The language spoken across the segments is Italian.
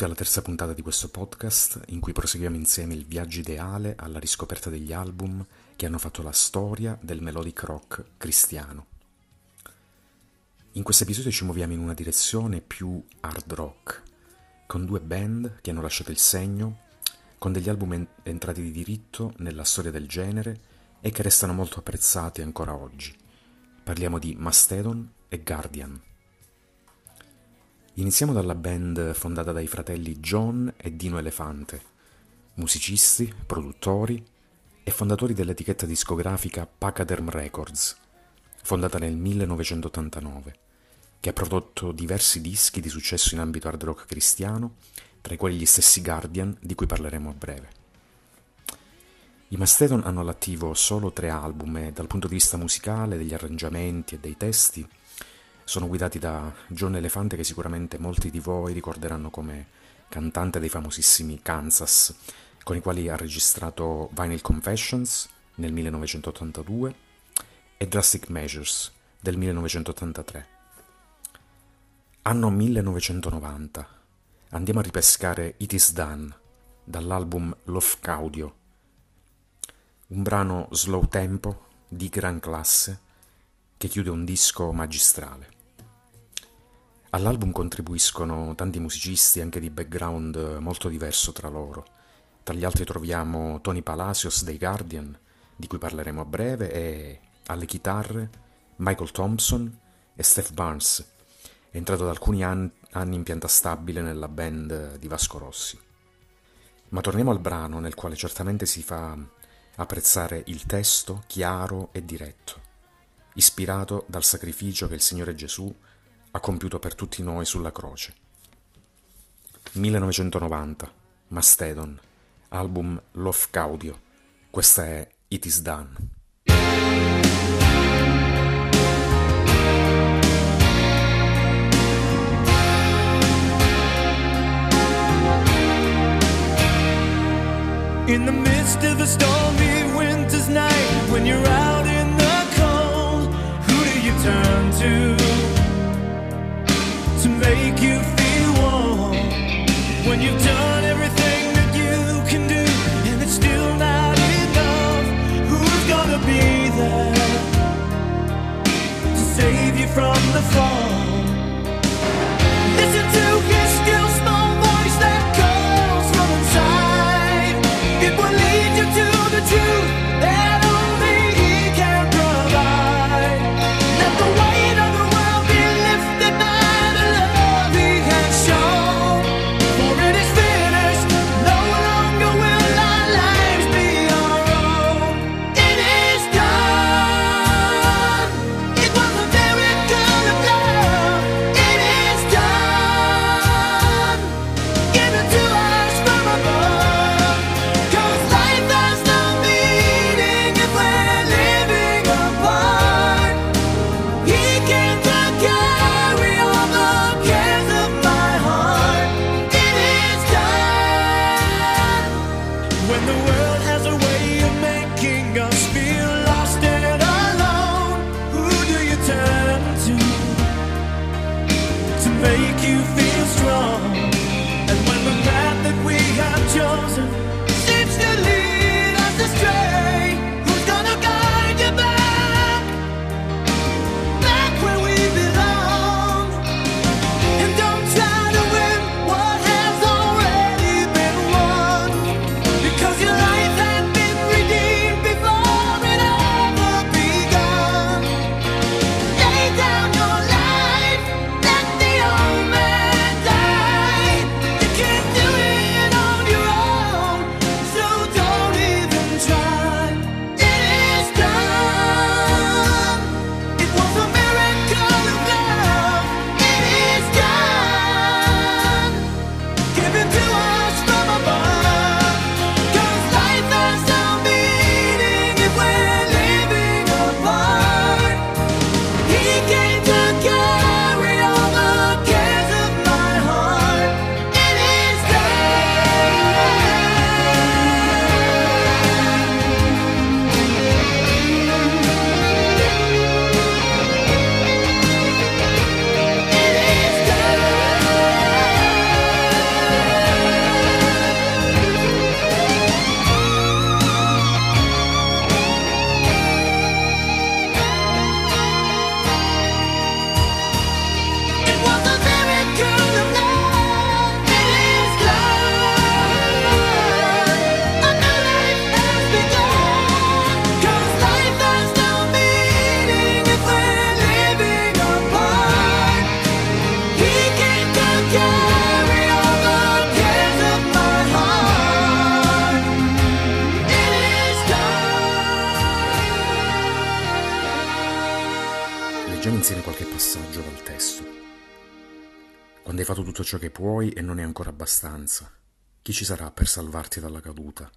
benvenuti alla terza puntata di questo podcast in cui proseguiamo insieme il viaggio ideale alla riscoperta degli album che hanno fatto la storia del melodic rock cristiano. In questo episodio ci muoviamo in una direzione più hard rock, con due band che hanno lasciato il segno, con degli album en- entrati di diritto nella storia del genere e che restano molto apprezzati ancora oggi. Parliamo di Mastodon e Guardian. Iniziamo dalla band fondata dai fratelli John e Dino Elefante, musicisti, produttori e fondatori dell'etichetta discografica Pachyderm Records, fondata nel 1989, che ha prodotto diversi dischi di successo in ambito hard rock cristiano, tra i quali gli stessi Guardian, di cui parleremo a breve. I Mastodon hanno all'attivo solo tre album e dal punto di vista musicale, degli arrangiamenti e dei testi sono guidati da John Elefante che sicuramente molti di voi ricorderanno come cantante dei famosissimi Kansas, con i quali ha registrato Vinyl Confessions nel 1982 e Drastic Measures del 1983. Anno 1990. Andiamo a ripescare It Is Done dall'album Love Caudio, un brano slow tempo di gran classe che chiude un disco magistrale. All'album contribuiscono tanti musicisti anche di background molto diverso tra loro. Tra gli altri troviamo Tony Palacios dei Guardian, di cui parleremo a breve, e alle chitarre Michael Thompson e Steph Barnes, entrato da alcuni anni in pianta stabile nella band di Vasco Rossi. Ma torniamo al brano nel quale certamente si fa apprezzare il testo chiaro e diretto, ispirato dal sacrificio che il Signore Gesù ha compiuto per tutti noi sulla croce. 1990, Mastodon, album Love Caudio. Questa è It Is Done. In the midst of a stormy winter's night, when you're out from the fall fatto tutto ciò che puoi e non è ancora abbastanza, chi ci sarà per salvarti dalla caduta?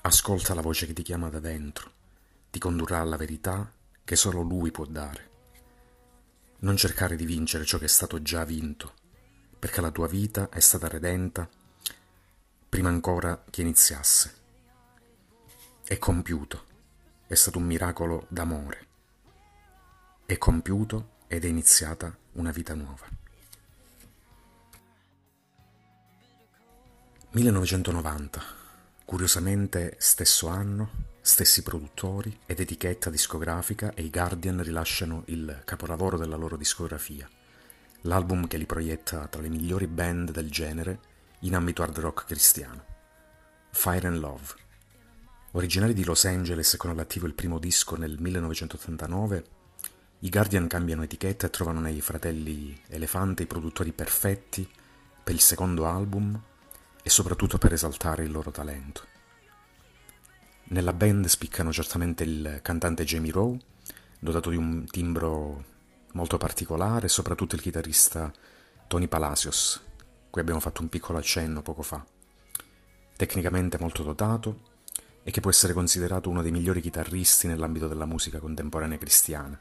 Ascolta la voce che ti chiama da dentro, ti condurrà alla verità che solo lui può dare. Non cercare di vincere ciò che è stato già vinto, perché la tua vita è stata redenta prima ancora che iniziasse. È compiuto, è stato un miracolo d'amore. È compiuto ed è iniziata una vita nuova. 1990. Curiosamente stesso anno, stessi produttori ed etichetta discografica e i Guardian rilasciano il capolavoro della loro discografia, l'album che li proietta tra le migliori band del genere in ambito hard rock cristiano. Fire and Love. Originari di Los Angeles con all'attivo il primo disco nel 1989, i Guardian cambiano etichetta e trovano nei fratelli Elefante i produttori perfetti per il secondo album e soprattutto per esaltare il loro talento. Nella band spiccano certamente il cantante Jamie Rowe, dotato di un timbro molto particolare, e soprattutto il chitarrista Tony Palacios, cui abbiamo fatto un piccolo accenno poco fa. Tecnicamente molto dotato e che può essere considerato uno dei migliori chitarristi nell'ambito della musica contemporanea cristiana.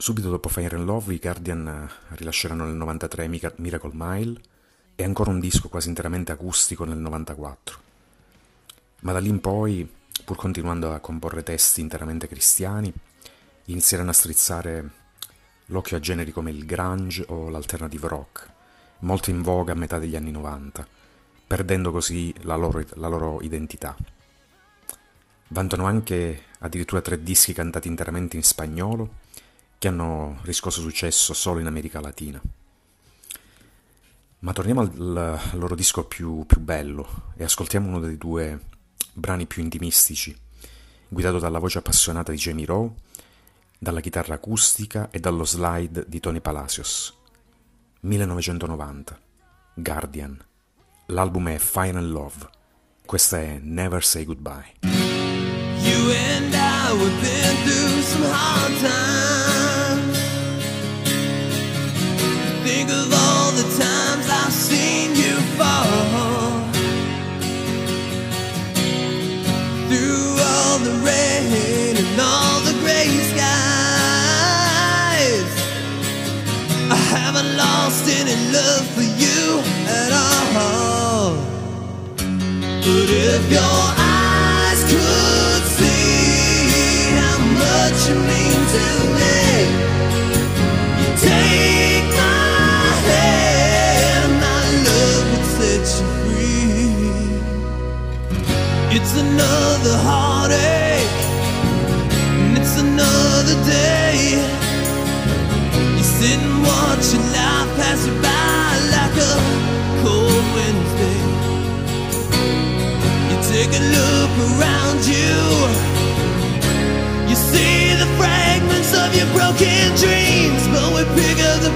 Subito dopo Fire and Love i Guardian rilasceranno nel 93 Miracle Mile e ancora un disco quasi interamente acustico nel 94. Ma da lì in poi, pur continuando a comporre testi interamente cristiani, inizieranno a strizzare l'occhio a generi come il grunge o l'alternative rock, molto in voga a metà degli anni 90, perdendo così la loro, la loro identità. Vantano anche addirittura tre dischi cantati interamente in spagnolo che hanno riscosso successo solo in America Latina. Ma torniamo al, al loro disco più, più bello e ascoltiamo uno dei due brani più intimistici, guidato dalla voce appassionata di Jamie Rowe, dalla chitarra acustica e dallo slide di Tony Palacios. 1990. Guardian. L'album è Final Love. Questa è Never Say Goodbye. You and I have been through some hard times.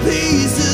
Pieces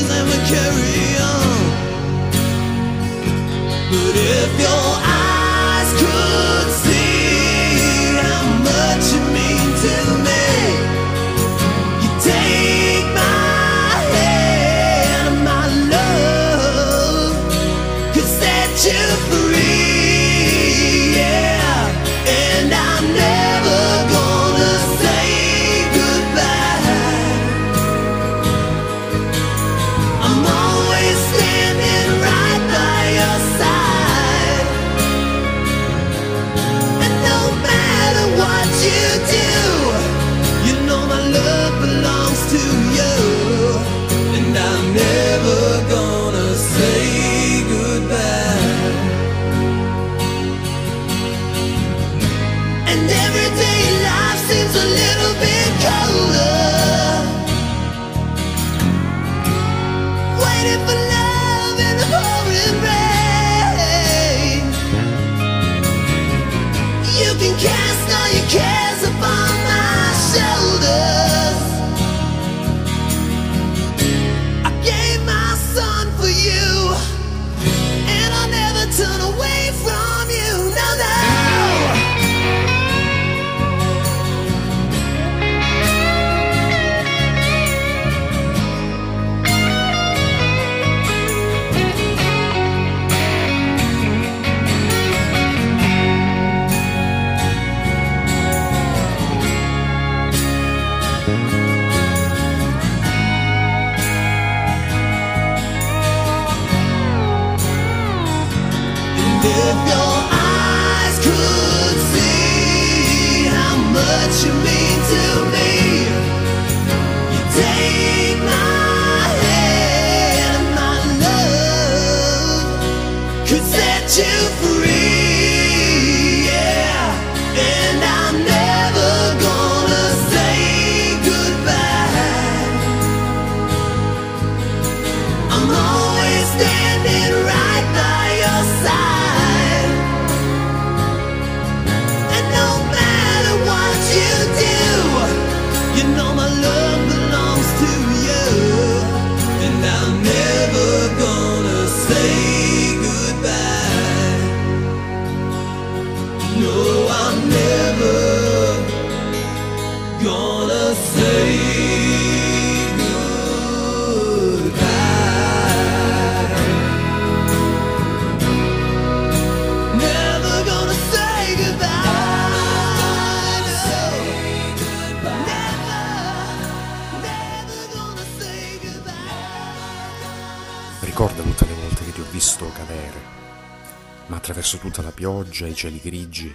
tutta la pioggia e i cieli grigi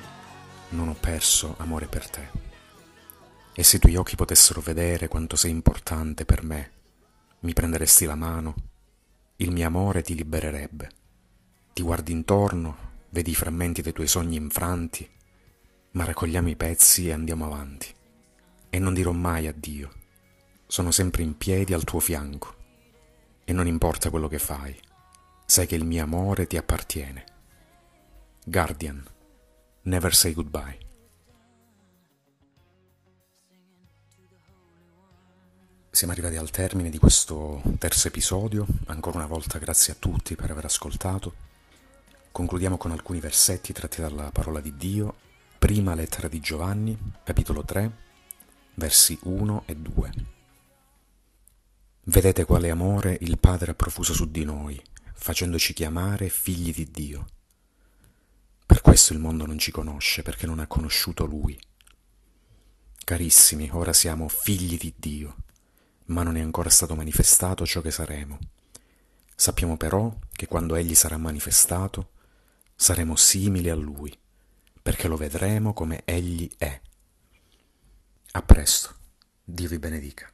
non ho perso amore per te. E se i tuoi occhi potessero vedere quanto sei importante per me, mi prenderesti la mano, il mio amore ti libererebbe. Ti guardi intorno, vedi i frammenti dei tuoi sogni infranti, ma raccogliamo i pezzi e andiamo avanti. E non dirò mai addio. Sono sempre in piedi al tuo fianco e non importa quello che fai, sai che il mio amore ti appartiene. Guardian, never say goodbye. Siamo arrivati al termine di questo terzo episodio, ancora una volta grazie a tutti per aver ascoltato. Concludiamo con alcuni versetti tratti dalla parola di Dio, prima lettera di Giovanni, capitolo 3, versi 1 e 2. Vedete quale amore il Padre ha profuso su di noi, facendoci chiamare figli di Dio. Per questo il mondo non ci conosce, perché non ha conosciuto Lui. Carissimi, ora siamo figli di Dio, ma non è ancora stato manifestato ciò che saremo. Sappiamo però che quando Egli sarà manifestato, saremo simili a Lui, perché lo vedremo come Egli è. A presto. Dio vi benedica.